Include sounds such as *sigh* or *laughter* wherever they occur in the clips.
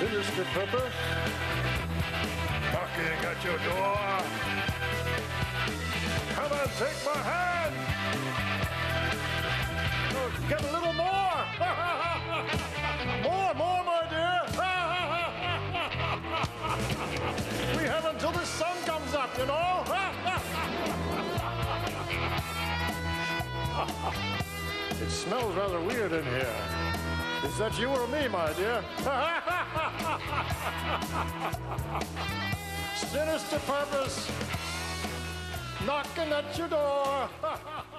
sinister purpose knocking at your door. Come and take my hand. Oh, get a little more. *laughs* more, more, my dear. *laughs* we have until the sun comes up, you know. *laughs* it smells rather weird in here. Is that you or me, my dear? Sinister purpose knocking at your door. *laughs*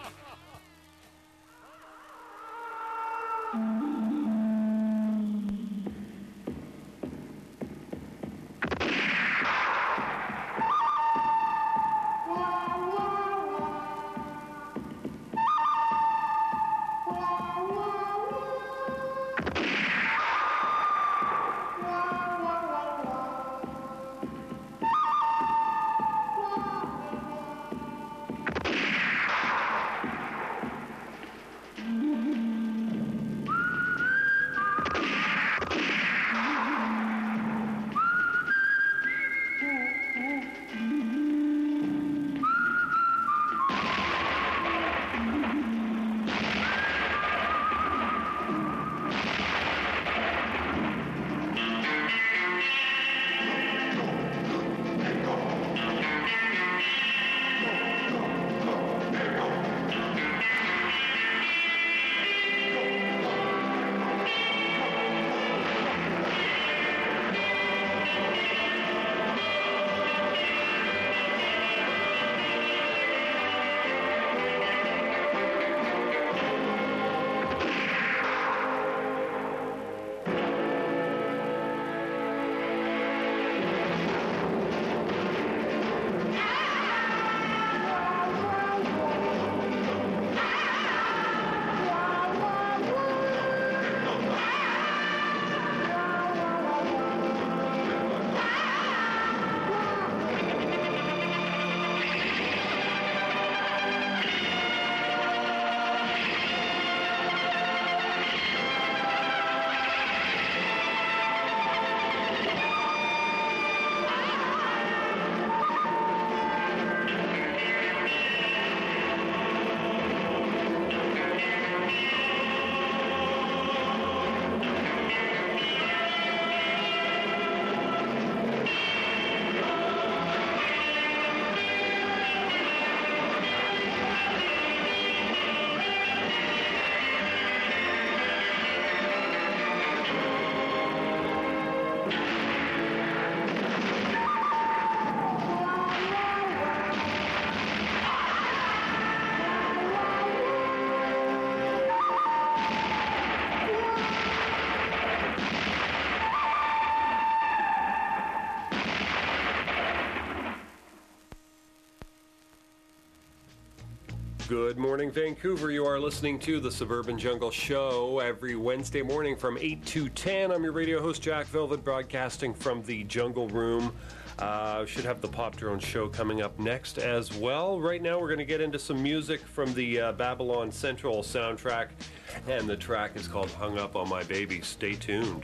Good morning, Vancouver. You are listening to the Suburban Jungle Show every Wednesday morning from 8 to 10. I'm your radio host, Jack Velvet, broadcasting from the Jungle Room. Uh, should have the Pop Drone Show coming up next as well. Right now, we're going to get into some music from the uh, Babylon Central soundtrack, and the track is called Hung Up on My Baby. Stay tuned.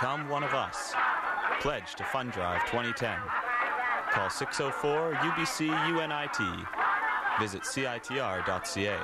Become one of us. Pledge to Fund Drive 2010. Call 604 UBC UNIT. Visit CITR.ca.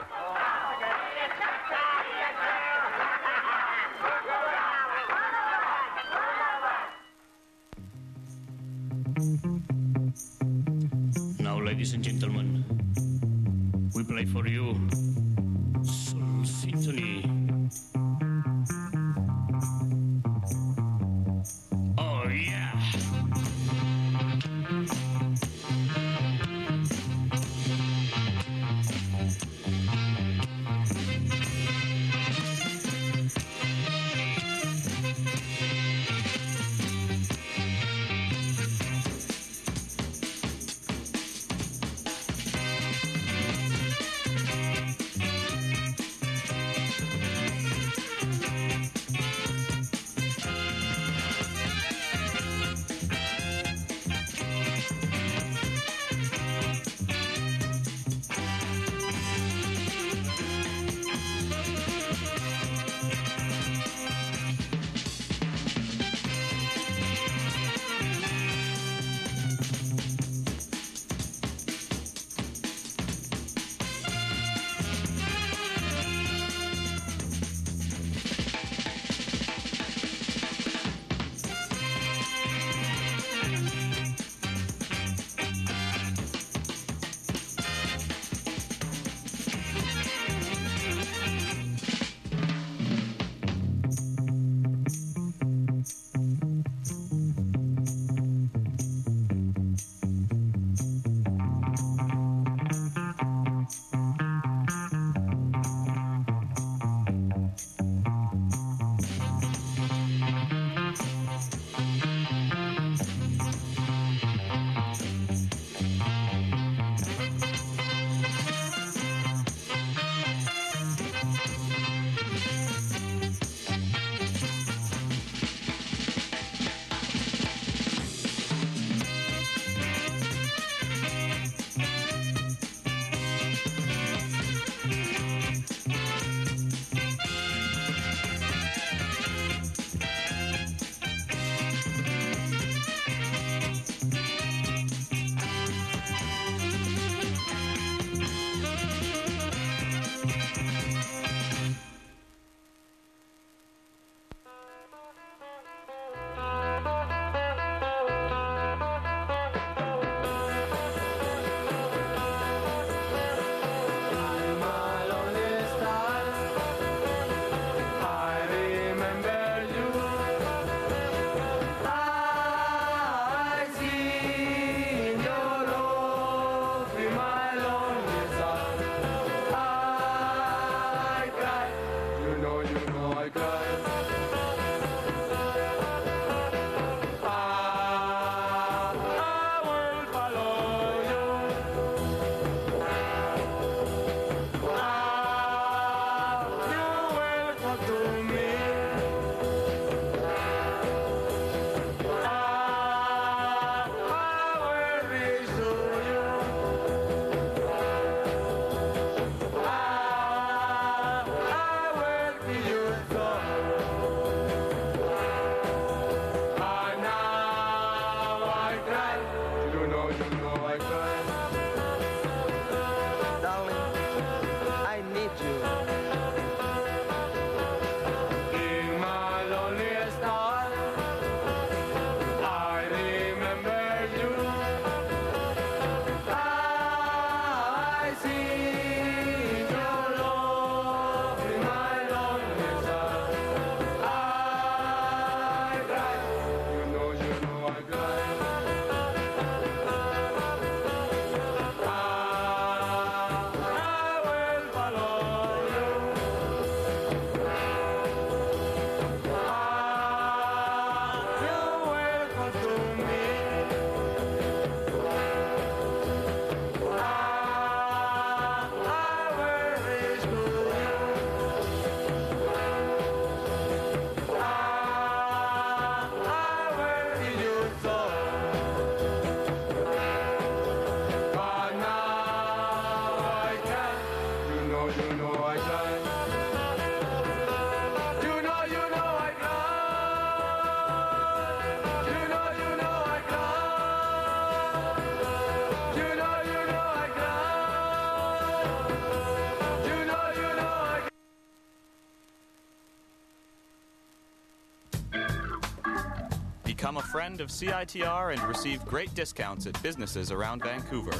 friend of CITR and receive great discounts at businesses around Vancouver.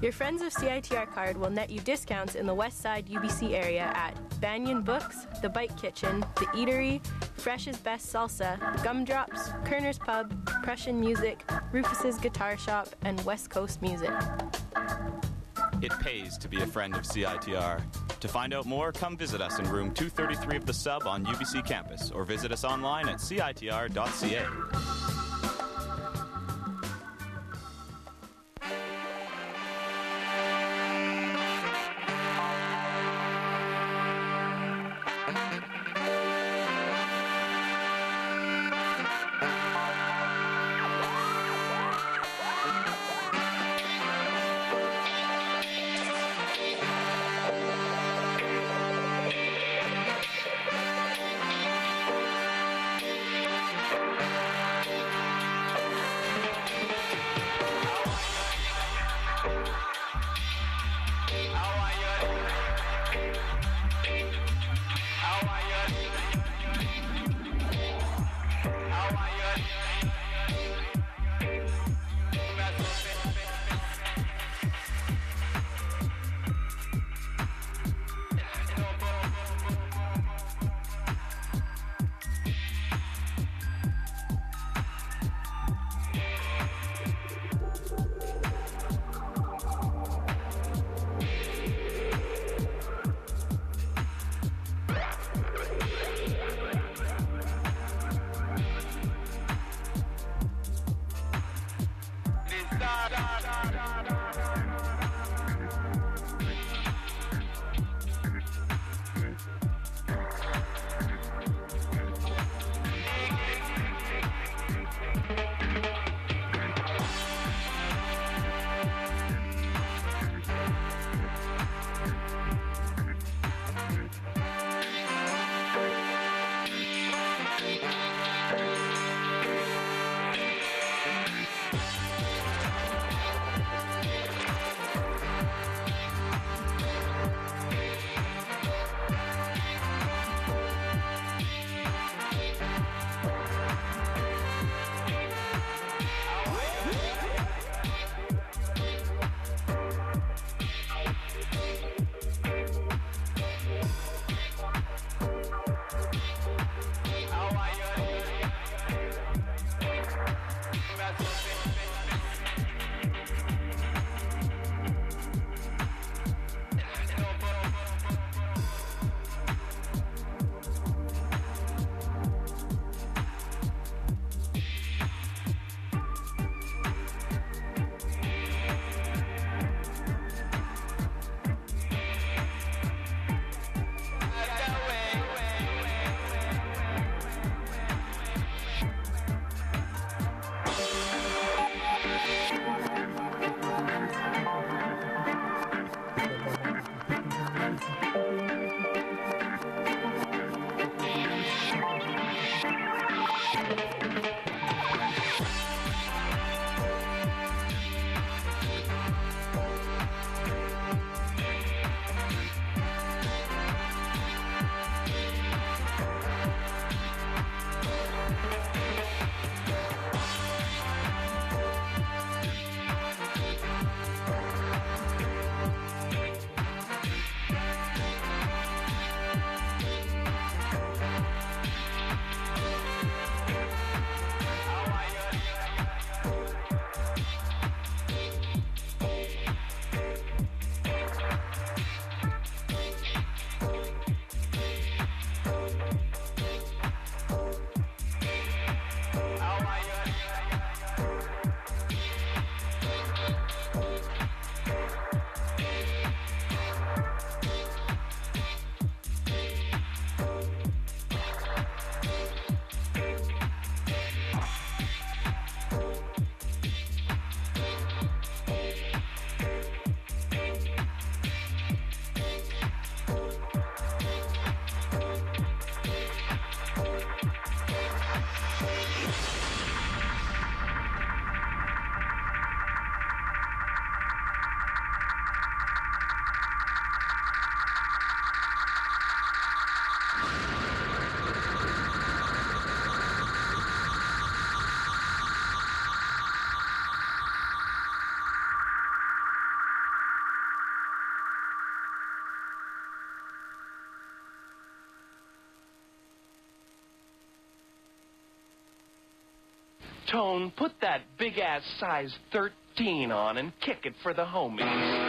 Your Friends of CITR card will net you discounts in the West Side UBC area at Banyen Books, The Bike Kitchen, The Eatery, Fresh's Best Salsa, Gumdrops, Koerner's Pub, Prussin Music, Rufus's Guitar Shop, and West Coast Music. It pays to be a friend of CITR. To find out more, come visit us in room 233 of the sub on UBC campus or visit us online at citr.ca. Tone, put that big ass size 13 on and kick it for the homies.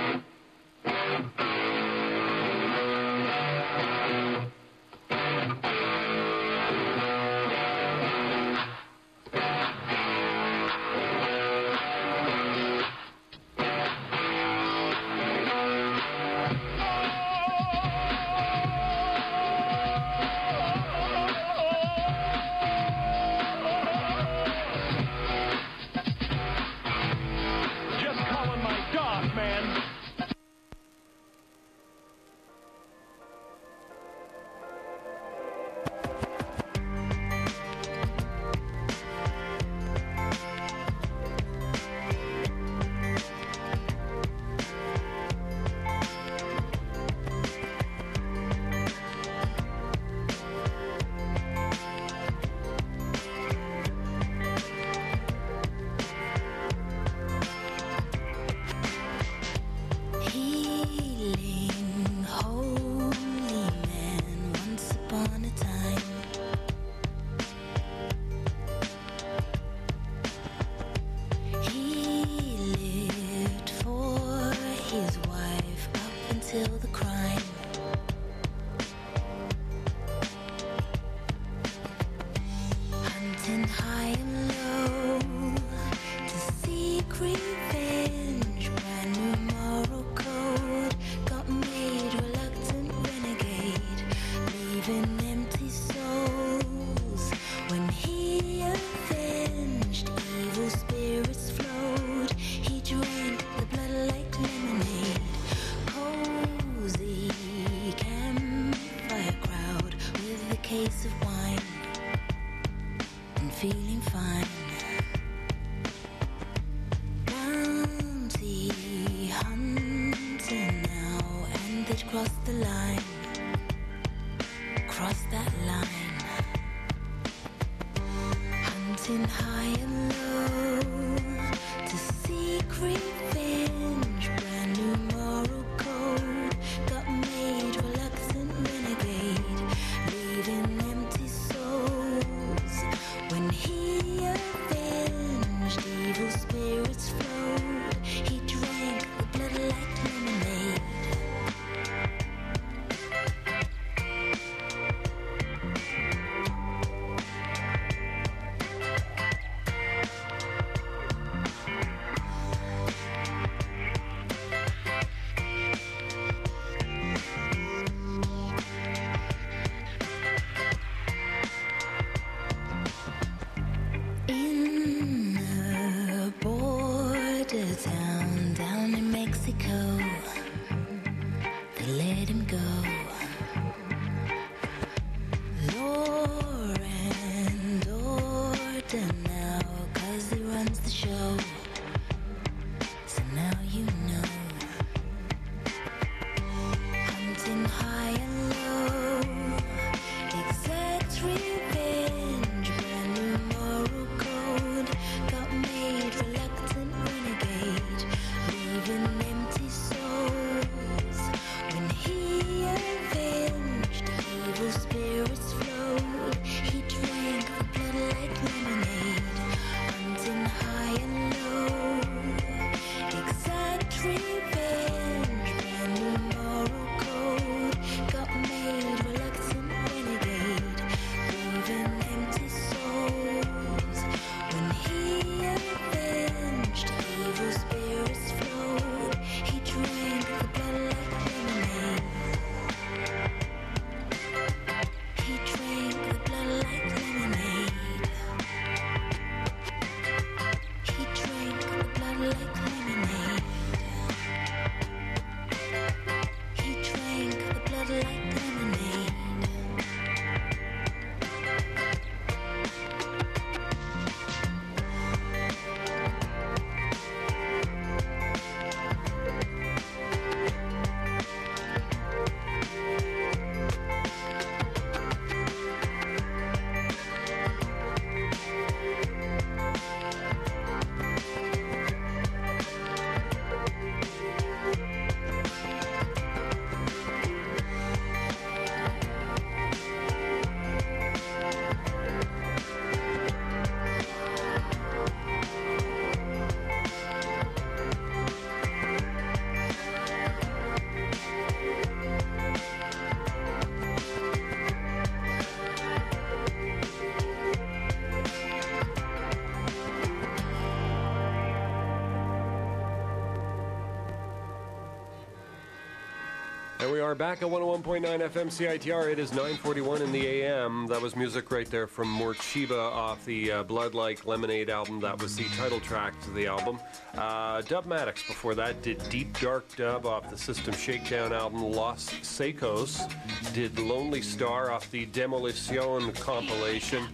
Are back at 101.9 FM CITR. It is 9:41 in the AM. That was music right there from Morcheeba off the uh, Blood Like Lemonade album. That was the title track to the album. Uh, Maddox before that did Deep Dark Dub off the System Shakedown album. Los Secos did Lonely Star off the Demolition compilation.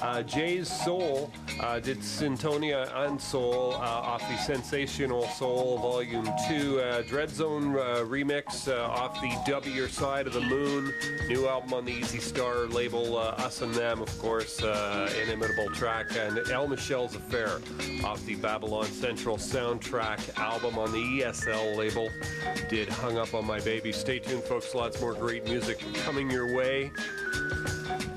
Uh, Jay's Soul uh, did Syntonia and Soul uh, off the Sensational Soul Volume 2. Uh, Dread Zone uh, remix uh, off the Dubber Side of the Moon. New album on the Easy Star label. Uh, Us and Them, of course, inimitable track. And El Michels Affair off the Babylon Central soundtrack album on the ESL label. Did Hung Up on My Baby. Stay tuned, folks. Lots more great music coming your way.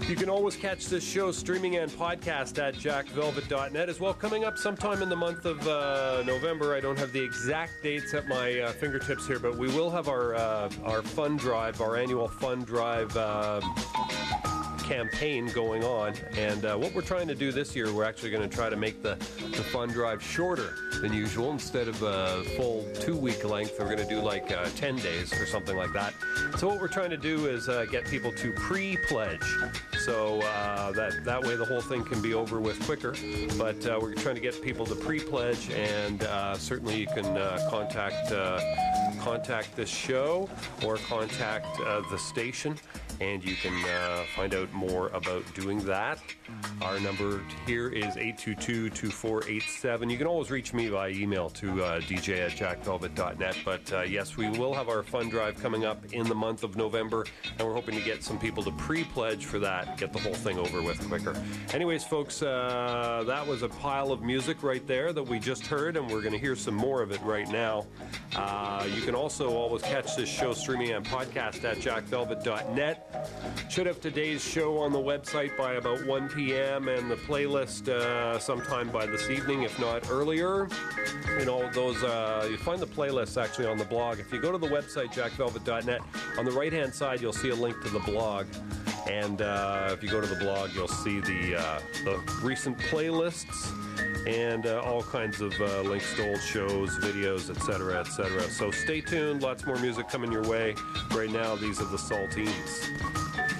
You can always catch this show streaming and podcast at jackvelvet.net as well. Coming up sometime in the month of uh, November. I don't have the exact dates at my uh, fingertips here, but we will have our uh, our fund drive, our annual fund drive. Campaign going on. And uh, what we're trying to do this year, we're actually going to try to make the, the fund drive shorter than usual. Instead of a full two week length, we're going to do like uh, 10 days or something like that. So, what we're trying to do is uh, get people to pre pledge. So uh, that, that way the whole thing can be over with quicker. But uh, we're trying to get people to pre pledge, and uh, certainly you can uh, contact. Uh, contact this show or contact uh, the station and you can uh, find out more about doing that. Our number here is 822-2487. You can always reach me by email to uh, dj at jackvelvet.net. But uh, yes, we will have our fund drive coming up in the month of November, and we're hoping to get some people to pre-pledge for that, get the whole thing over with quicker. Anyways, folks, uh, that was a pile of music right there that we just heard, and we're going to hear some more of it right now. Uh, you can also always catch this show streaming on podcast at jackvelvet.net. Should have today's show on the website by about 1 p.m. and the playlist uh, sometime by this evening, if not earlier. You know, those, uh, you find the playlists actually on the blog. If you go to the website, jackvelvet.net, on the right hand side, you'll see a link to the blog. And uh, if you go to the blog, you'll see the, uh, the recent playlists and uh, all kinds of uh, links to old shows, videos, etc., etc. So stay tuned. Lots more music coming your way. Right now, these are the Saltines.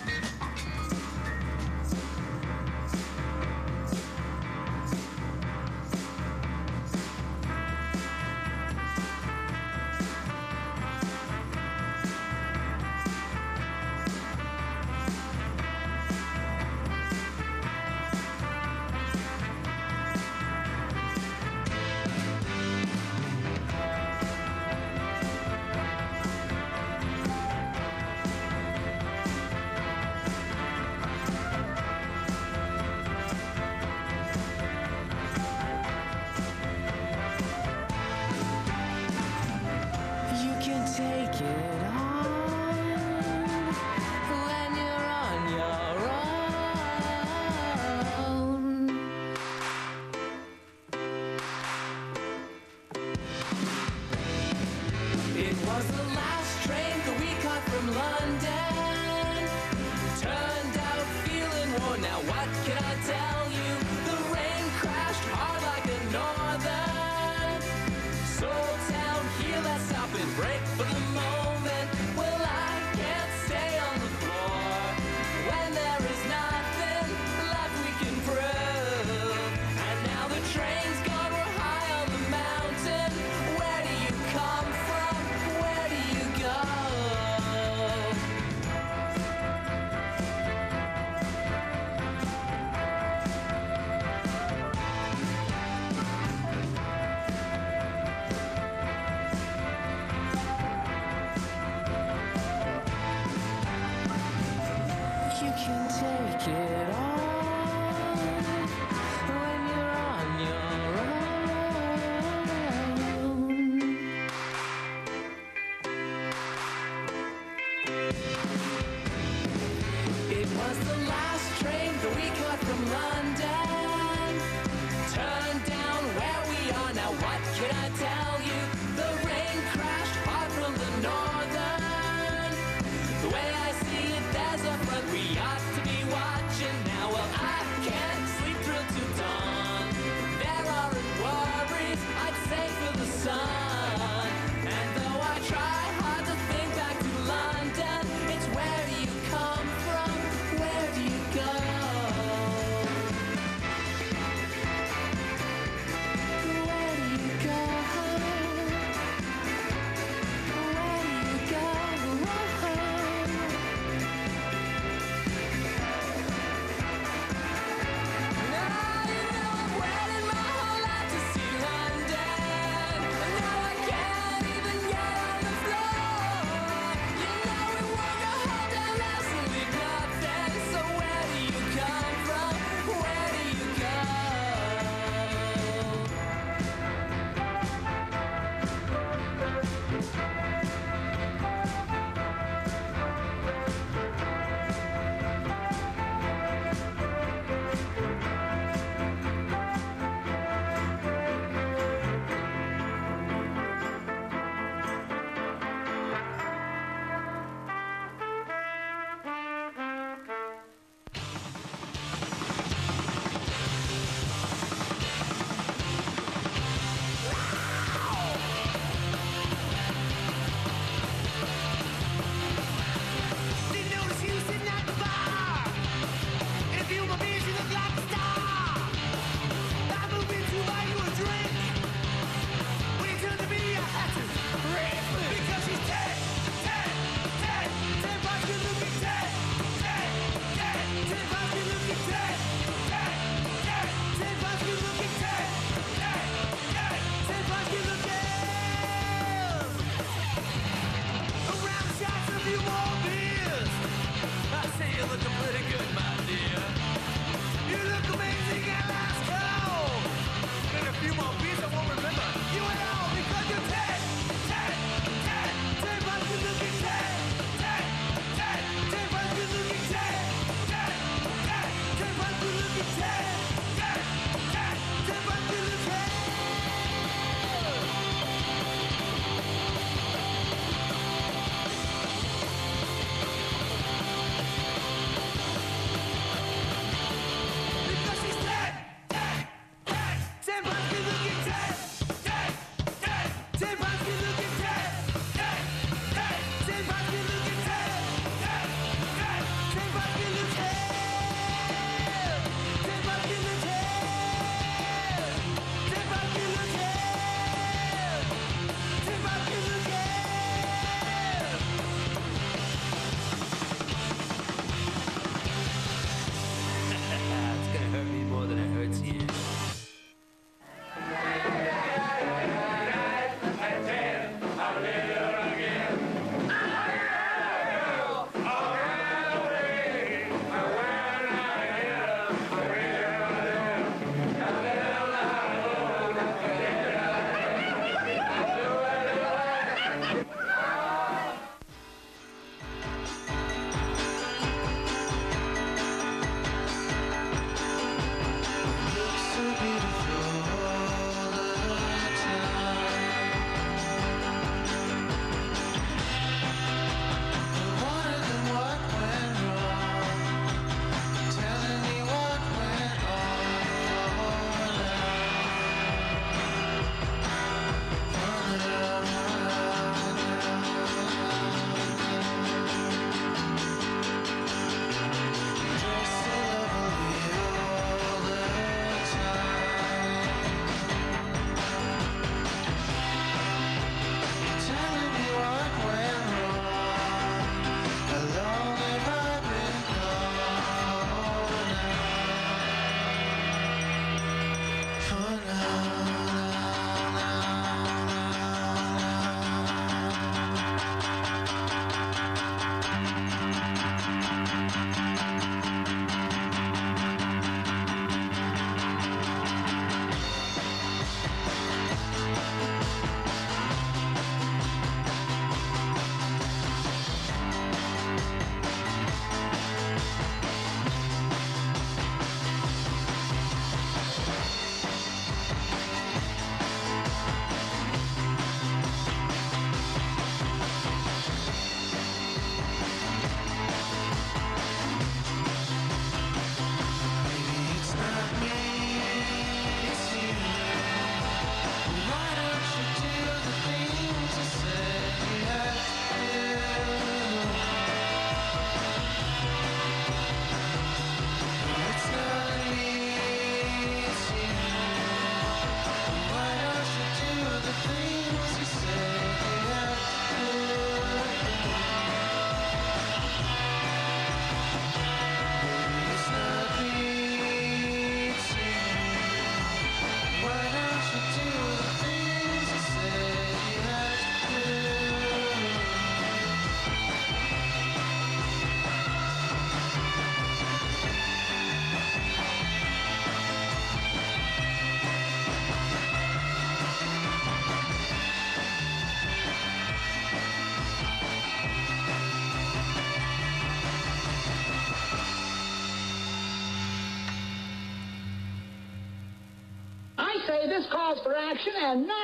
This calls for action, and now,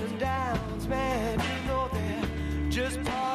ups and downs, man, you know they're just part.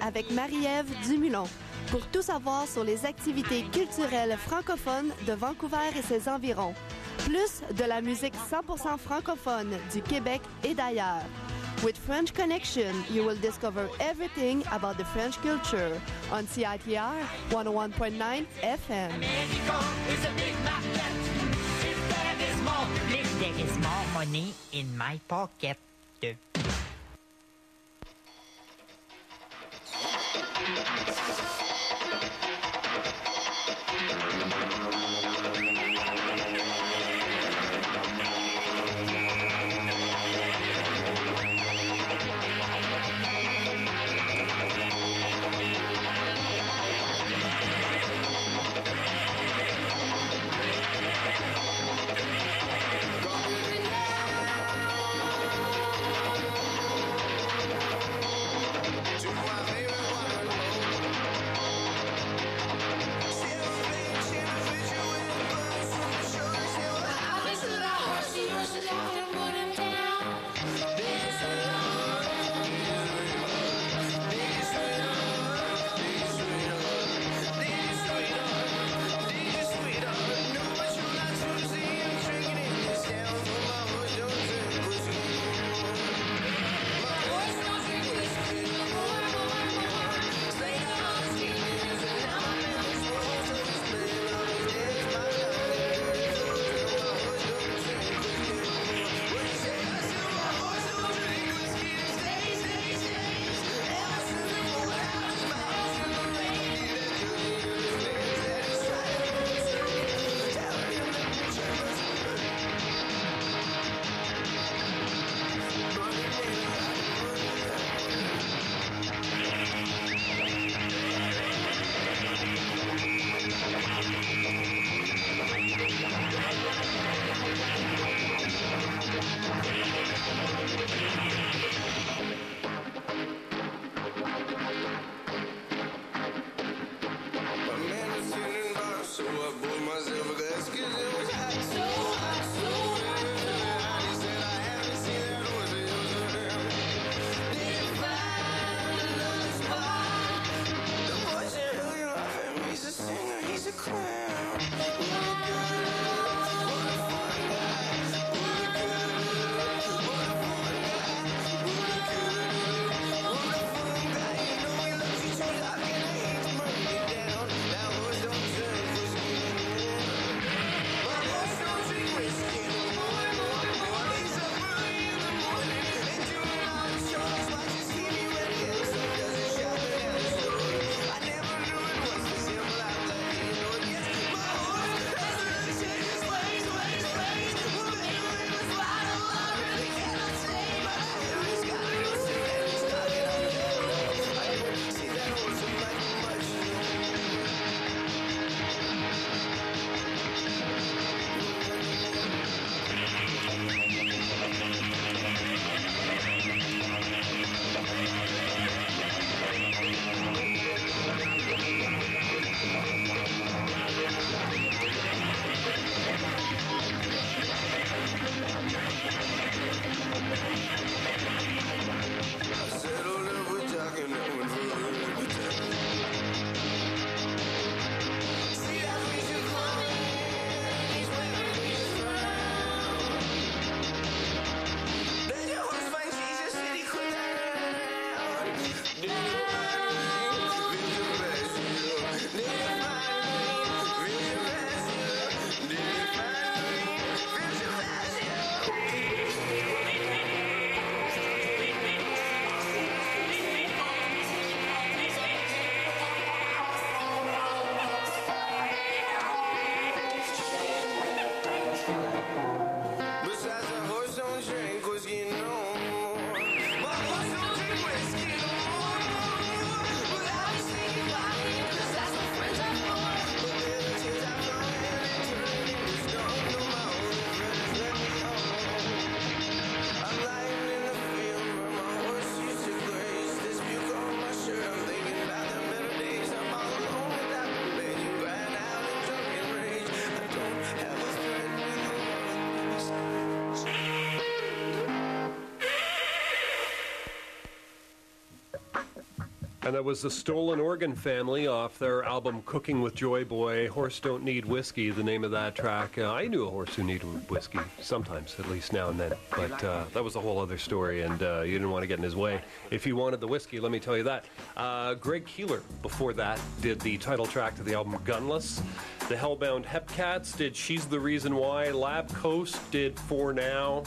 Avec Marie-Ève Dumulon. Pour tout savoir sur les activités culturelles francophones de Vancouver et ses environs. Plus de la musique 100% francophone du Québec et d'ailleurs. With French Connection, you will discover everything about the French culture on CITR 101.9 FM. Yeah. And that was the Stolen Organ Family off their album Cooking with Joy Boy. Horse Don't Need Whiskey, the name of that track. Uh, I knew a horse who needed whiskey, sometimes, at least now and then. But uh, that was a whole other story, and uh, you didn't want to get in his way. If you wanted the whiskey, let me tell you that. Uh, Greg Keeler, before that, did the title track to the album Gunless. The Hellbound Hepcats did She's the Reason Why. Lab Coast did For Now.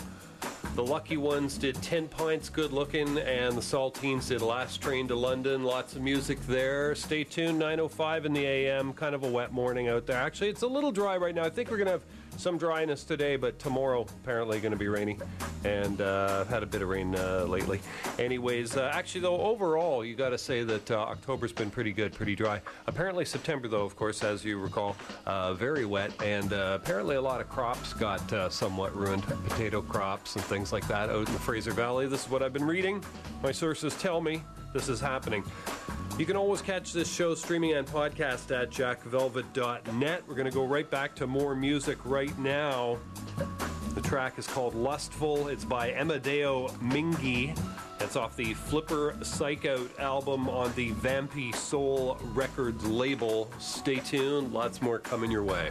The Lucky Ones did 10 Pints Good Looking, and the Saltines did Last Train to London. Lots of music there. Stay tuned, 9.05 in the AM. Kind of a wet morning out there. Actually, it's a little dry right now. I think we're going to have some dryness today, but tomorrow apparently going to be rainy. And uh, I've had a bit of rain uh, lately. Anyways, uh, actually, though, overall, you got to say that uh, October's been pretty good, pretty dry. Apparently, September, though, of course, as you recall, uh, very wet. And uh, apparently, a lot of crops got somewhat ruined potato crops and things like that out in the Fraser Valley. This is what I've been reading. My sources tell me this is happening. You can always catch this show streaming and podcast at jackvelvet.net. We're going to go right back to more music right now. Track is called Lustful. It's by Amedeo Minghi. It's off the Flipper Psych Out album on the Vampisoul Records label. Stay tuned, lots more coming your way.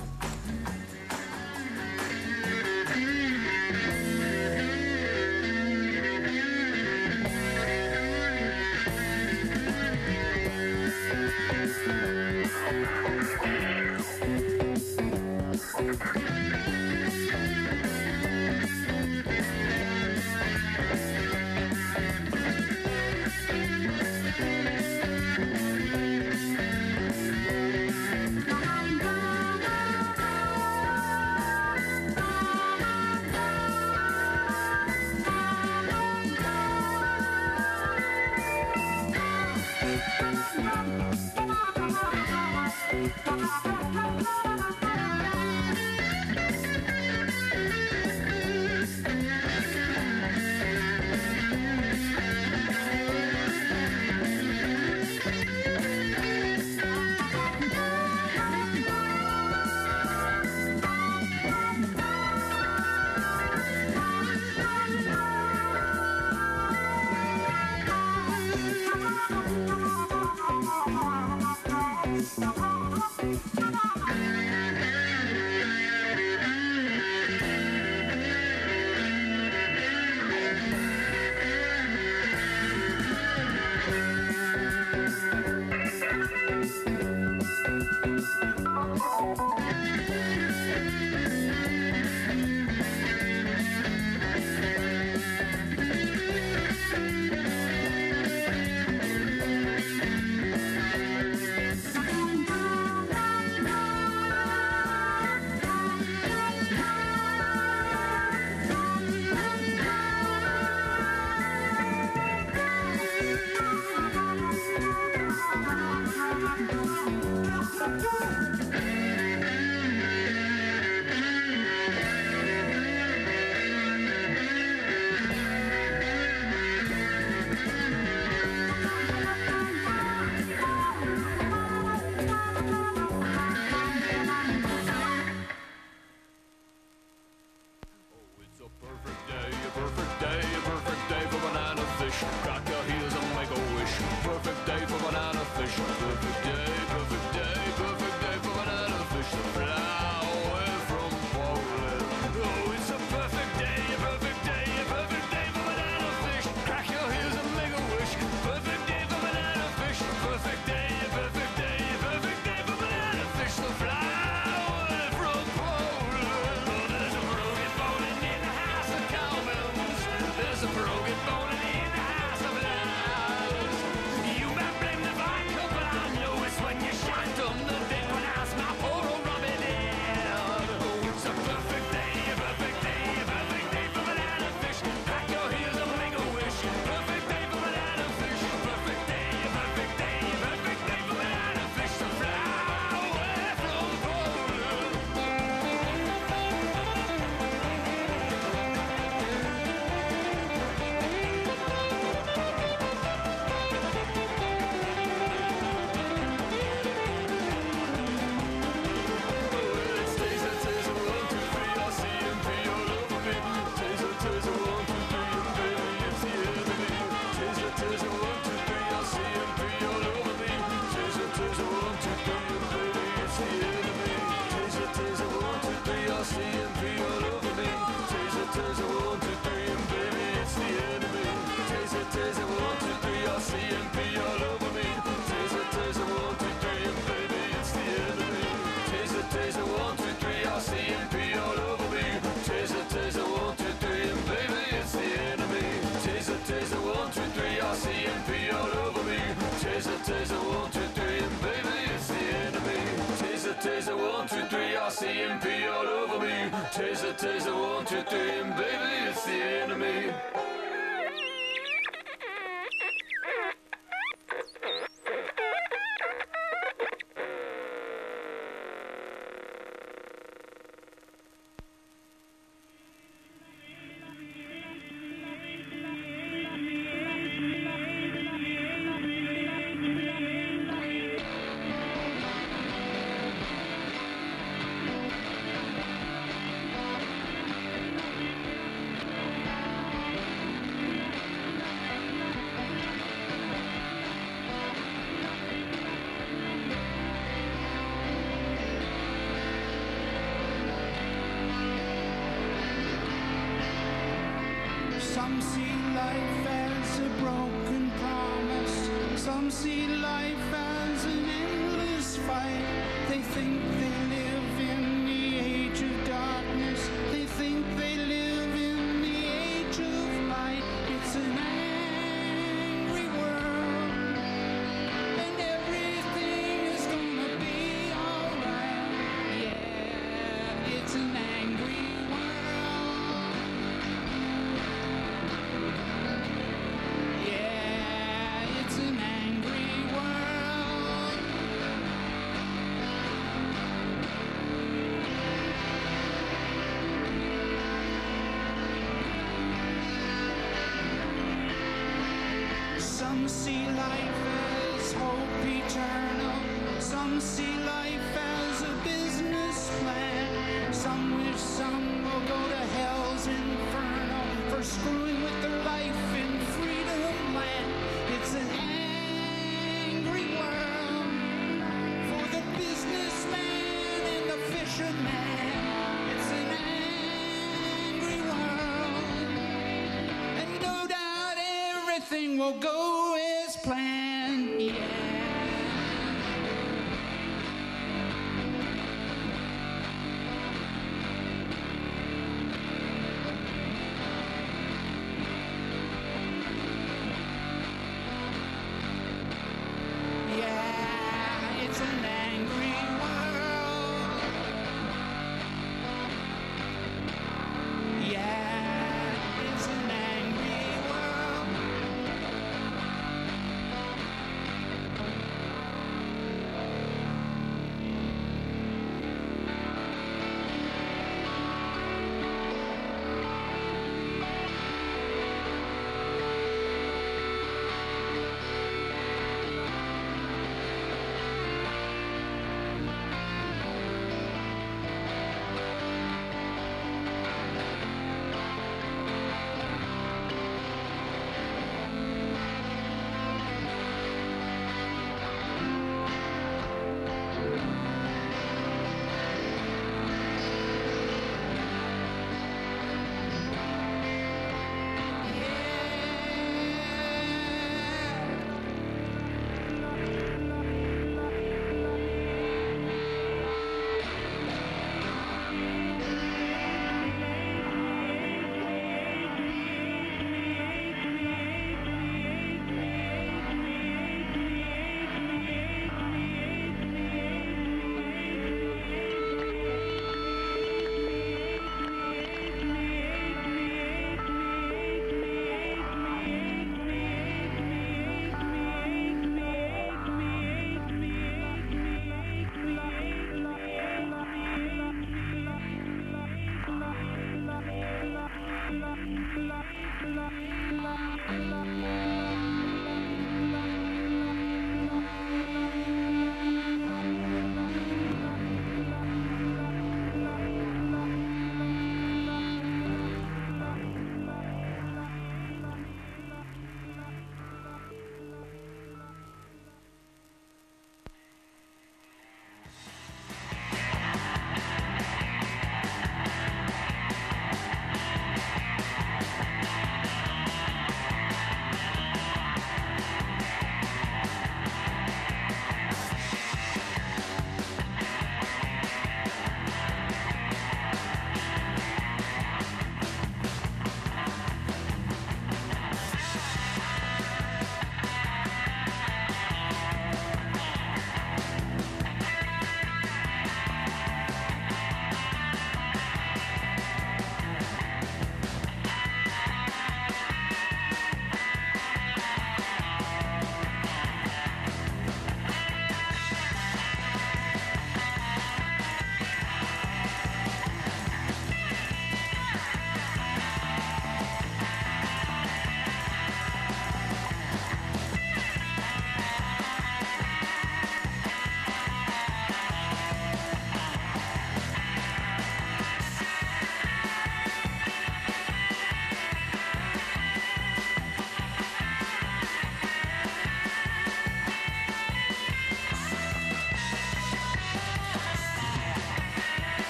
Taser, taser, three, and baby,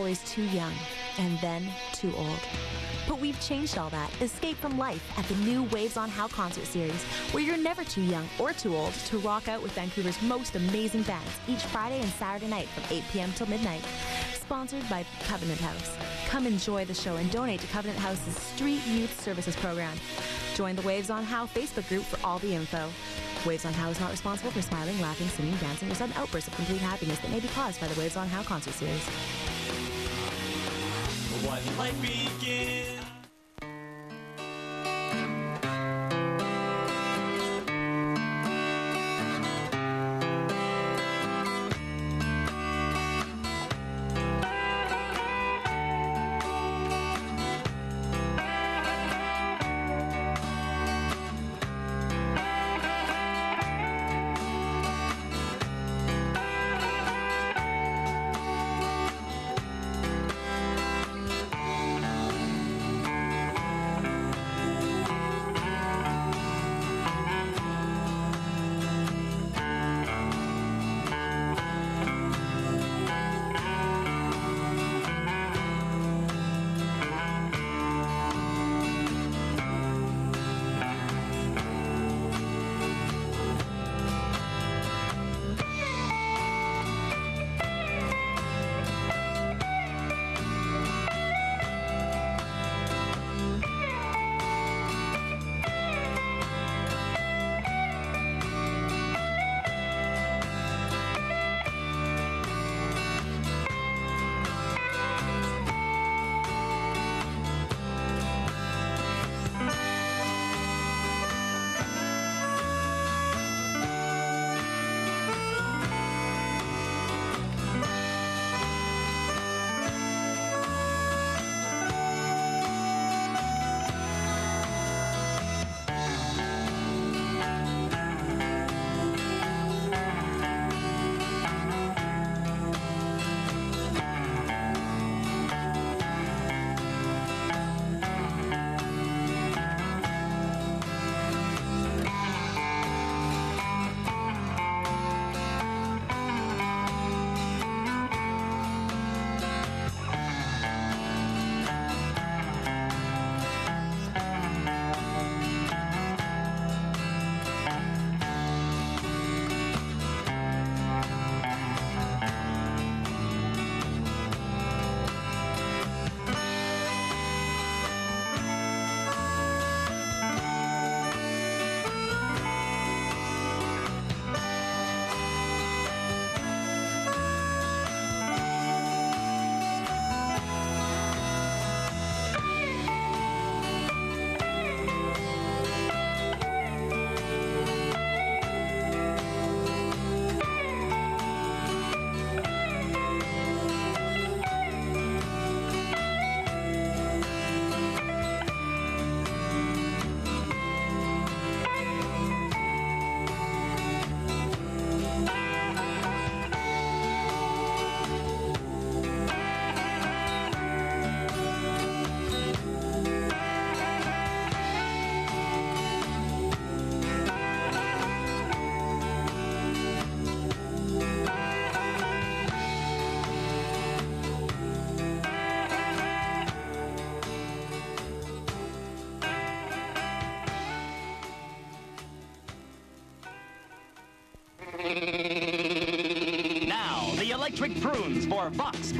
always too young and then too old. But we've changed all that. Escape from life at the new Waves on Howe concert series, where you're never too young or too old to rock out with Vancouver's most amazing bands each Friday and Saturday night from 8 p.m. till midnight. Sponsored by Covenant House. Come enjoy the show and donate to Covenant House's Street Youth Services program. Join the Waves on Howe Facebook group for all the info. Waves on Howe is not responsible for smiling, laughing, singing, dancing, or sudden outbursts of complete happiness that may be caused by the Waves on Howe concert series. When life begins.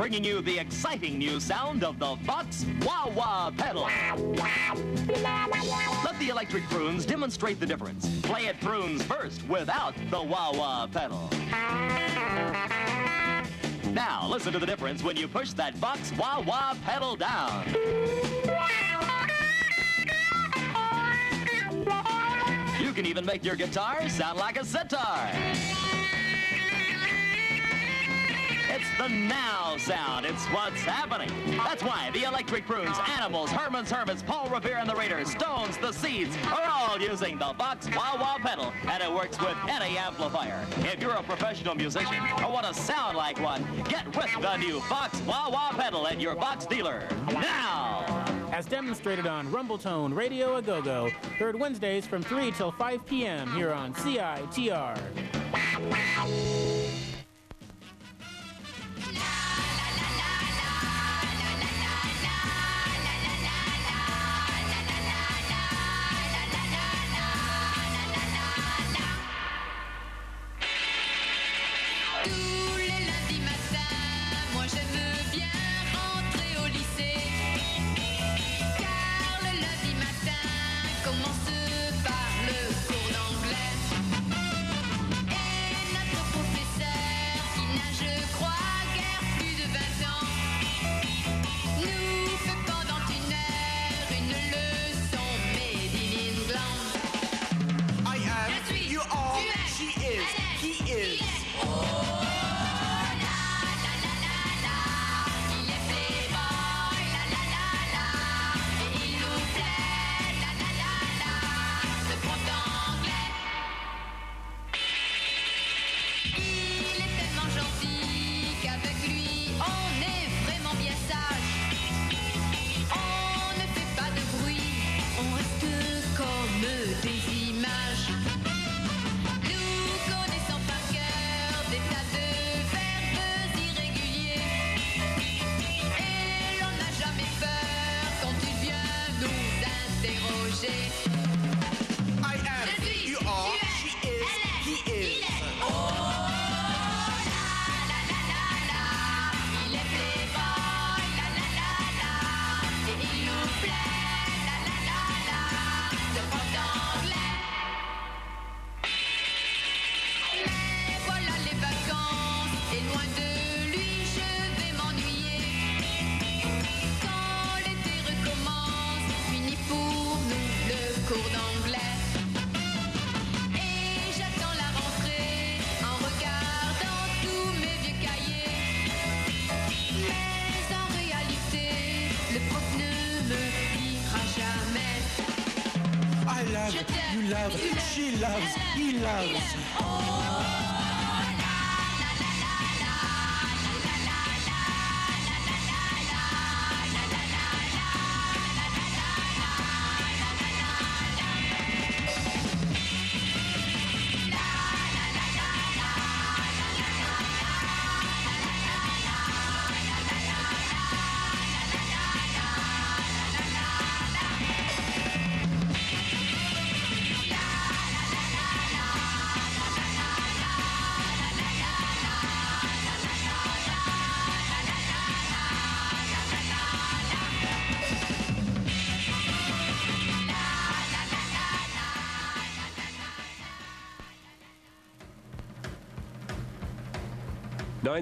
Bringing you the exciting new sound of the Vox Wah Wah pedal. Let the electric prunes demonstrate the difference. Play it prunes first without the Wah Wah pedal. Now, listen to the difference when you push that Vox Wah Wah pedal down. You can even make your guitar sound like a sitar. The now sound. It's what's happening. That's why the Electric Prunes, Animals, Herman's Hermits, Paul Revere and the Raiders, Stones, the Seeds are all using the Vox Wah Wah pedal, and it works with any amplifier. If you're a professional musician or want to sound like one, get with the new Vox Wah Wah pedal at your Vox dealer now. As demonstrated on Rumbletone Radio A Go Go, third Wednesdays from 3 till 5 p.m. here on CITR.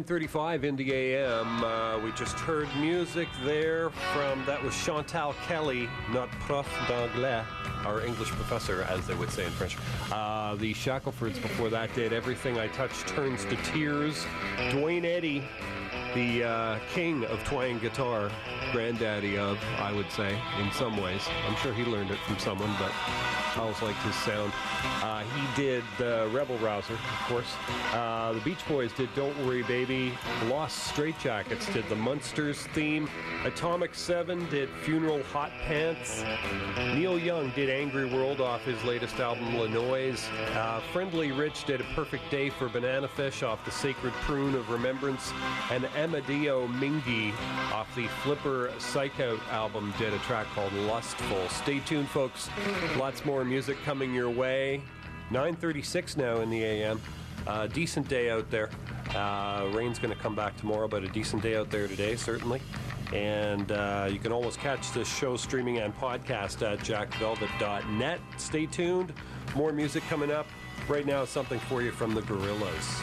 9.35 in the a.m. Uh, we just heard music there from, that was Chantal Kelly, not Prof d'Anglais, our English professor, as they would say in French. Uh, the Shacklefords before that did Everything I Touch Turns to Tears. Duane Eddy, the uh, king of twang guitar, granddaddy of, I would say, in some ways. I'm sure he learned it from someone, but I always liked his sound. Uh, he did uh, Rebel Rouser, of course. Uh, the Beach Boys did Don't Worry Baby. Los Straitjackets did the Munsters theme. Atomic Seven did Funeral Hot Pants. Neil Young did Angry World off his latest album, Le Noise. Uh, Friendly Rich did A Perfect Day for Banana Fish off the Sacred Prune of Remembrance. And Amedeo Minghi off the Flipper Psych Out album did a track called Lustful. Stay tuned, folks. Lots more music coming your way. 9:36 now in the AM. Uh, decent day out there. Uh, rain's going to come back tomorrow, but a decent day out there today, certainly. And uh, you can always catch this show streaming and podcast at jackvelvet.net. Stay tuned. More music coming up. Right now, something for you from the Gorillaz.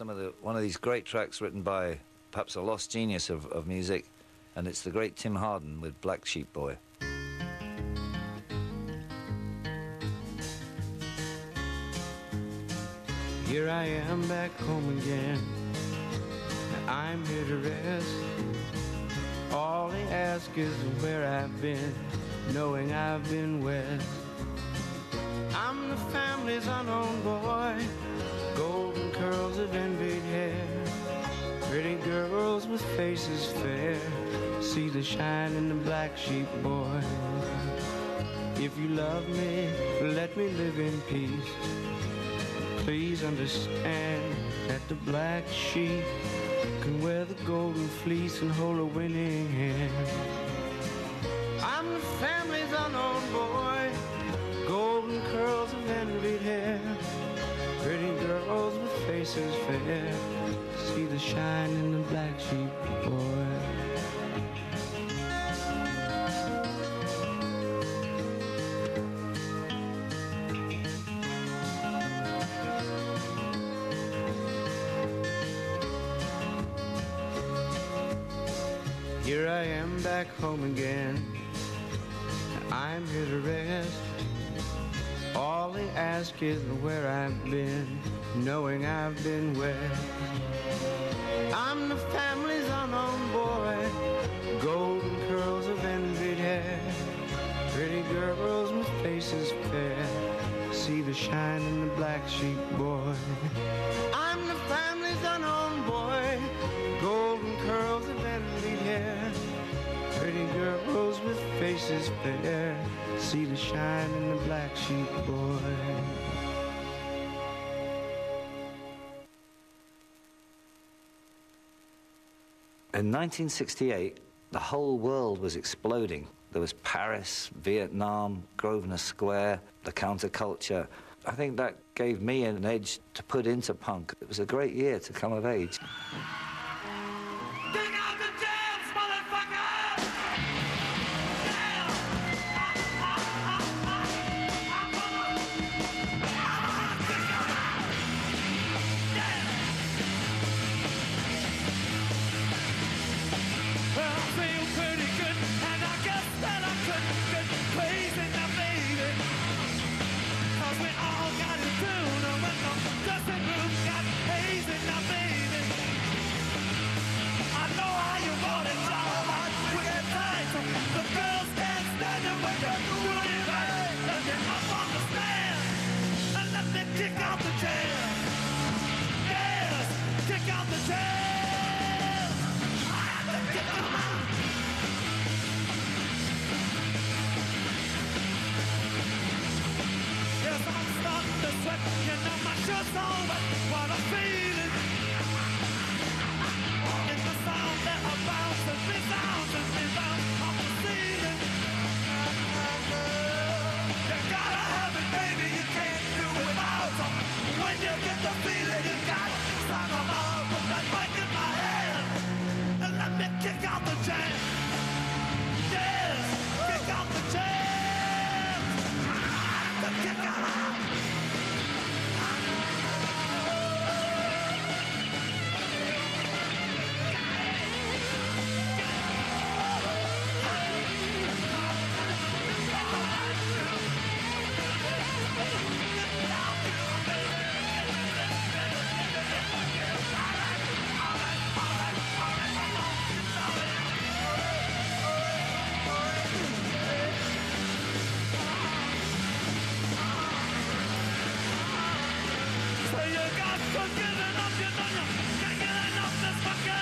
Some of the one of these great tracks written by perhaps a lost genius of, of music, and it's the great Tim Hardin with Black Sheep Boy. Here I am back home again. I'm here to rest. All they ask is where I've been, shine in the black sheep boy. If you love me, let me live in peace. Please understand that the black sheep can wear the golden fleece and hold a winning hand. I'm the family's unknown boy, golden curls of envied hair. Pretty girls with faces fair, see the shine in the black sheep boy. Home again. I'm here to rest. All they ask is where I've been, knowing I've been west. I'm the family's unknown boy, golden curls of envied hair. Pretty girls with faces fair, see the shine in the black sheep boy. Girls with faces fair, see the shine in the black sheep boy. In 1968, the whole world was exploding. There was Paris, Vietnam, Grosvenor Square, the counterculture. I think that gave me an edge to put into punk. It was a great year to come of age. Know my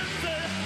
vacancy.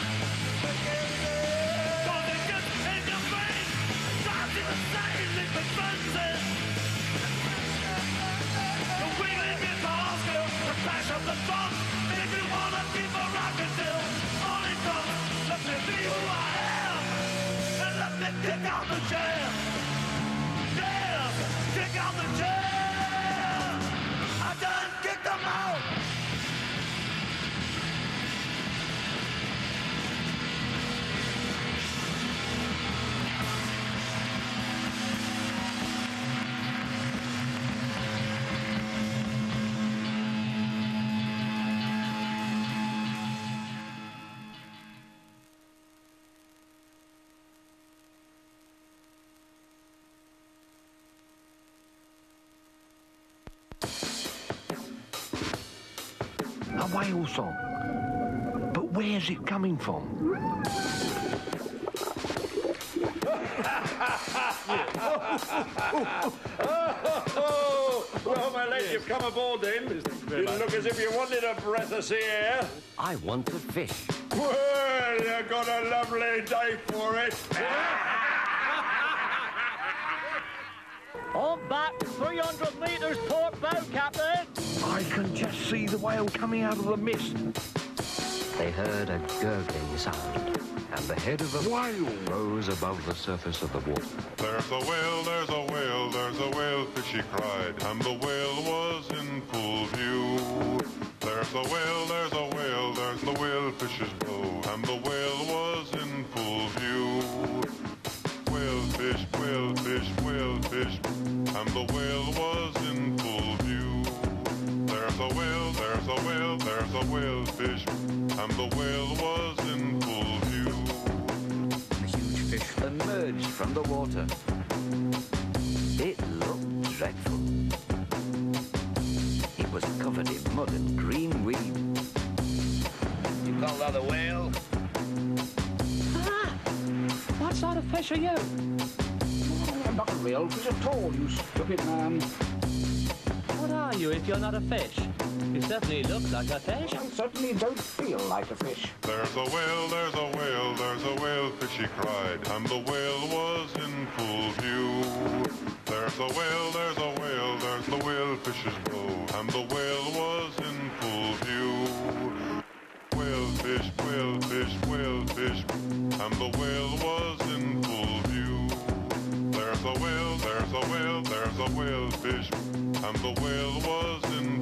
Whale song. But where's it coming from? oh, *laughs* well, my lad, you've come aboard then. You look as if you wanted a breath of sea air. I want to fish. Well, you've got a lovely day for it. *laughs* On back, 300 metres port bow, Captain. I can just see the whale coming out of the mist. They heard a gurgling sound, and the head of a whale rose above the surface of the water. There's a whale, there's a whale, there's a whale, fishy cried, and the whale was in full view. There's a whale, there's a whale, there's the whale fish's bow, and the whale was in full view. Whale fish, whale fish, whale fish, and the whale was in full view. There's a whale, there's a whale, there's a whale fish, and the whale was in full view. A huge fish emerged from the water. It looked dreadful. It was covered in mud and green weed. You call that a whale? Ah! What sort of fish are you? I'm not a real fish at all, you stupid man. What are you if you're not a fish? You certainly look like a fish. I certainly don't feel like a fish. There's a whale, there's a whale, there's a whale, fishy cried, and the whale was in full view. There's a whale, there's a whale, there's the whale fish's bow, and the whale was in full view. Whale fish, whale fish, whale fish, and the whale was in full view. There's a whale, there's a whale, there's a whale fish, and the whale was in full view.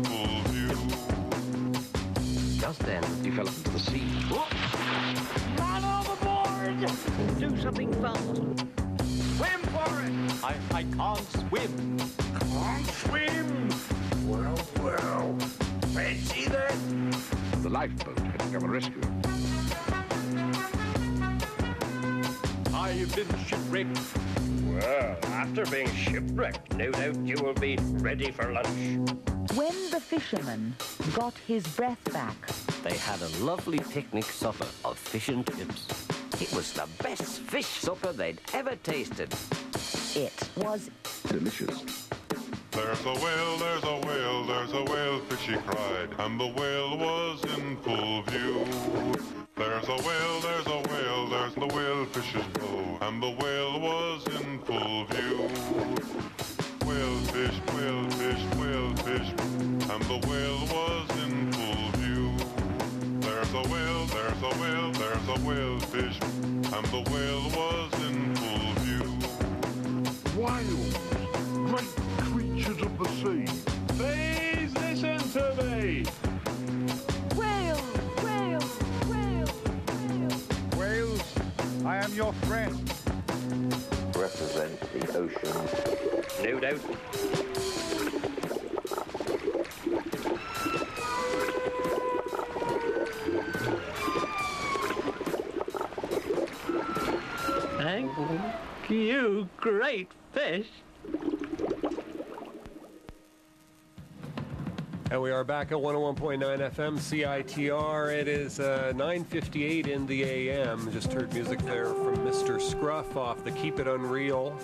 Just then, he fell into the sea. Man overboard! Do something fast. Swim for it! I, I can't swim. Can't swim? Well, well. Fancy that? The lifeboat had to come and rescue him. I have been shipwrecked. Well, after being shipwrecked, no doubt you will be ready for lunch. When the fisherman got his breath back, They had a lovely picnic supper of fish and chips. It was the best fish supper they'd ever tasted. it was Delicious. There's a whale, there's a whale, there's a whale, fishy cried, and the whale was in full view. There's a whale, there's a whale, there's the whale fish's bow, and the whale was in full view. Whale fish, whale fish, and the whale was in full view. There's a whale, there's a whale, there's a whale fish, and the whale was in full view. Whales, great creatures of the sea. Please listen to me. whale, whale, whale. Whales, I am your friend. Represent the ocean. No doubt. You, great fish. And we are back at 101.9 FM CITR. It is uh, 9:58 in the AM. Just heard music there from Mr. Scruff off the Keep It Unreal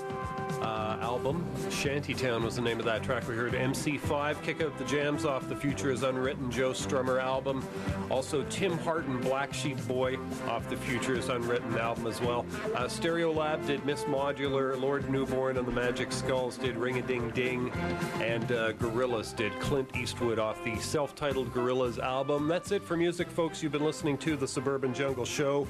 uh, album. Shantytown was the name of that track. We heard MC5 kick out the jams off the Future is Unwritten Joe Strummer album. Also Tim Hardin Black Sheep Boy off the Future is Unwritten album as well. Uh, Stereolab did Miss Modular. Lord Newborn and the Magic Skulls did Ring a Ding Ding, and uh, Gorillaz did Clint Eastwood off the self-titled Gorillaz album. That's it for music, folks. You've been listening to the Suburban Jungle Show.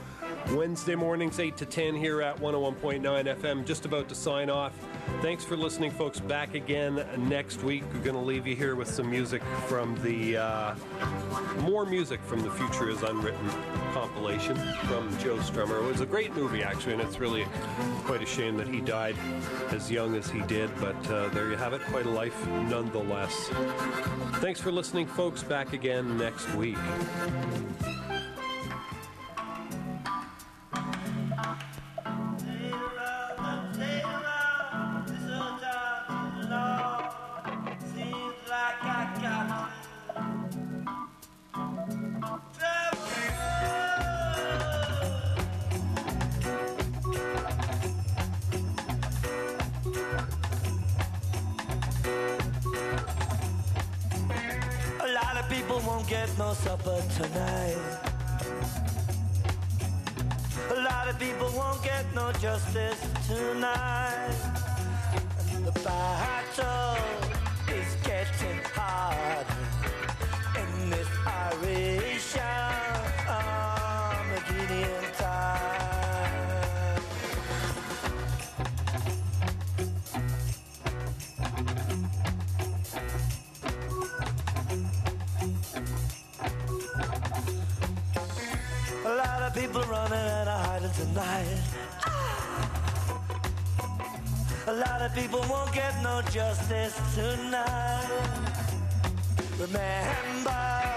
Wednesday mornings, 8 to 10 here at 101.9 FM. Just about to sign off. Thanks for listening, folks. Back again next week. We're going to leave you here with some music from the, uh, more music from the Future is Unwritten compilation from Joe Strummer. It was a great movie, actually, and it's really quite a shame that he died as young as he did, but uh, there you have it. Quite a life nonetheless. Thanks for listening, folks. Back again next week. there's no supper tonight. A lot of people won't get no justice tonight. The battle is getting harder in this Irish. Hour. people running and are hiding tonight. A lot of people won't get no justice tonight. Remember.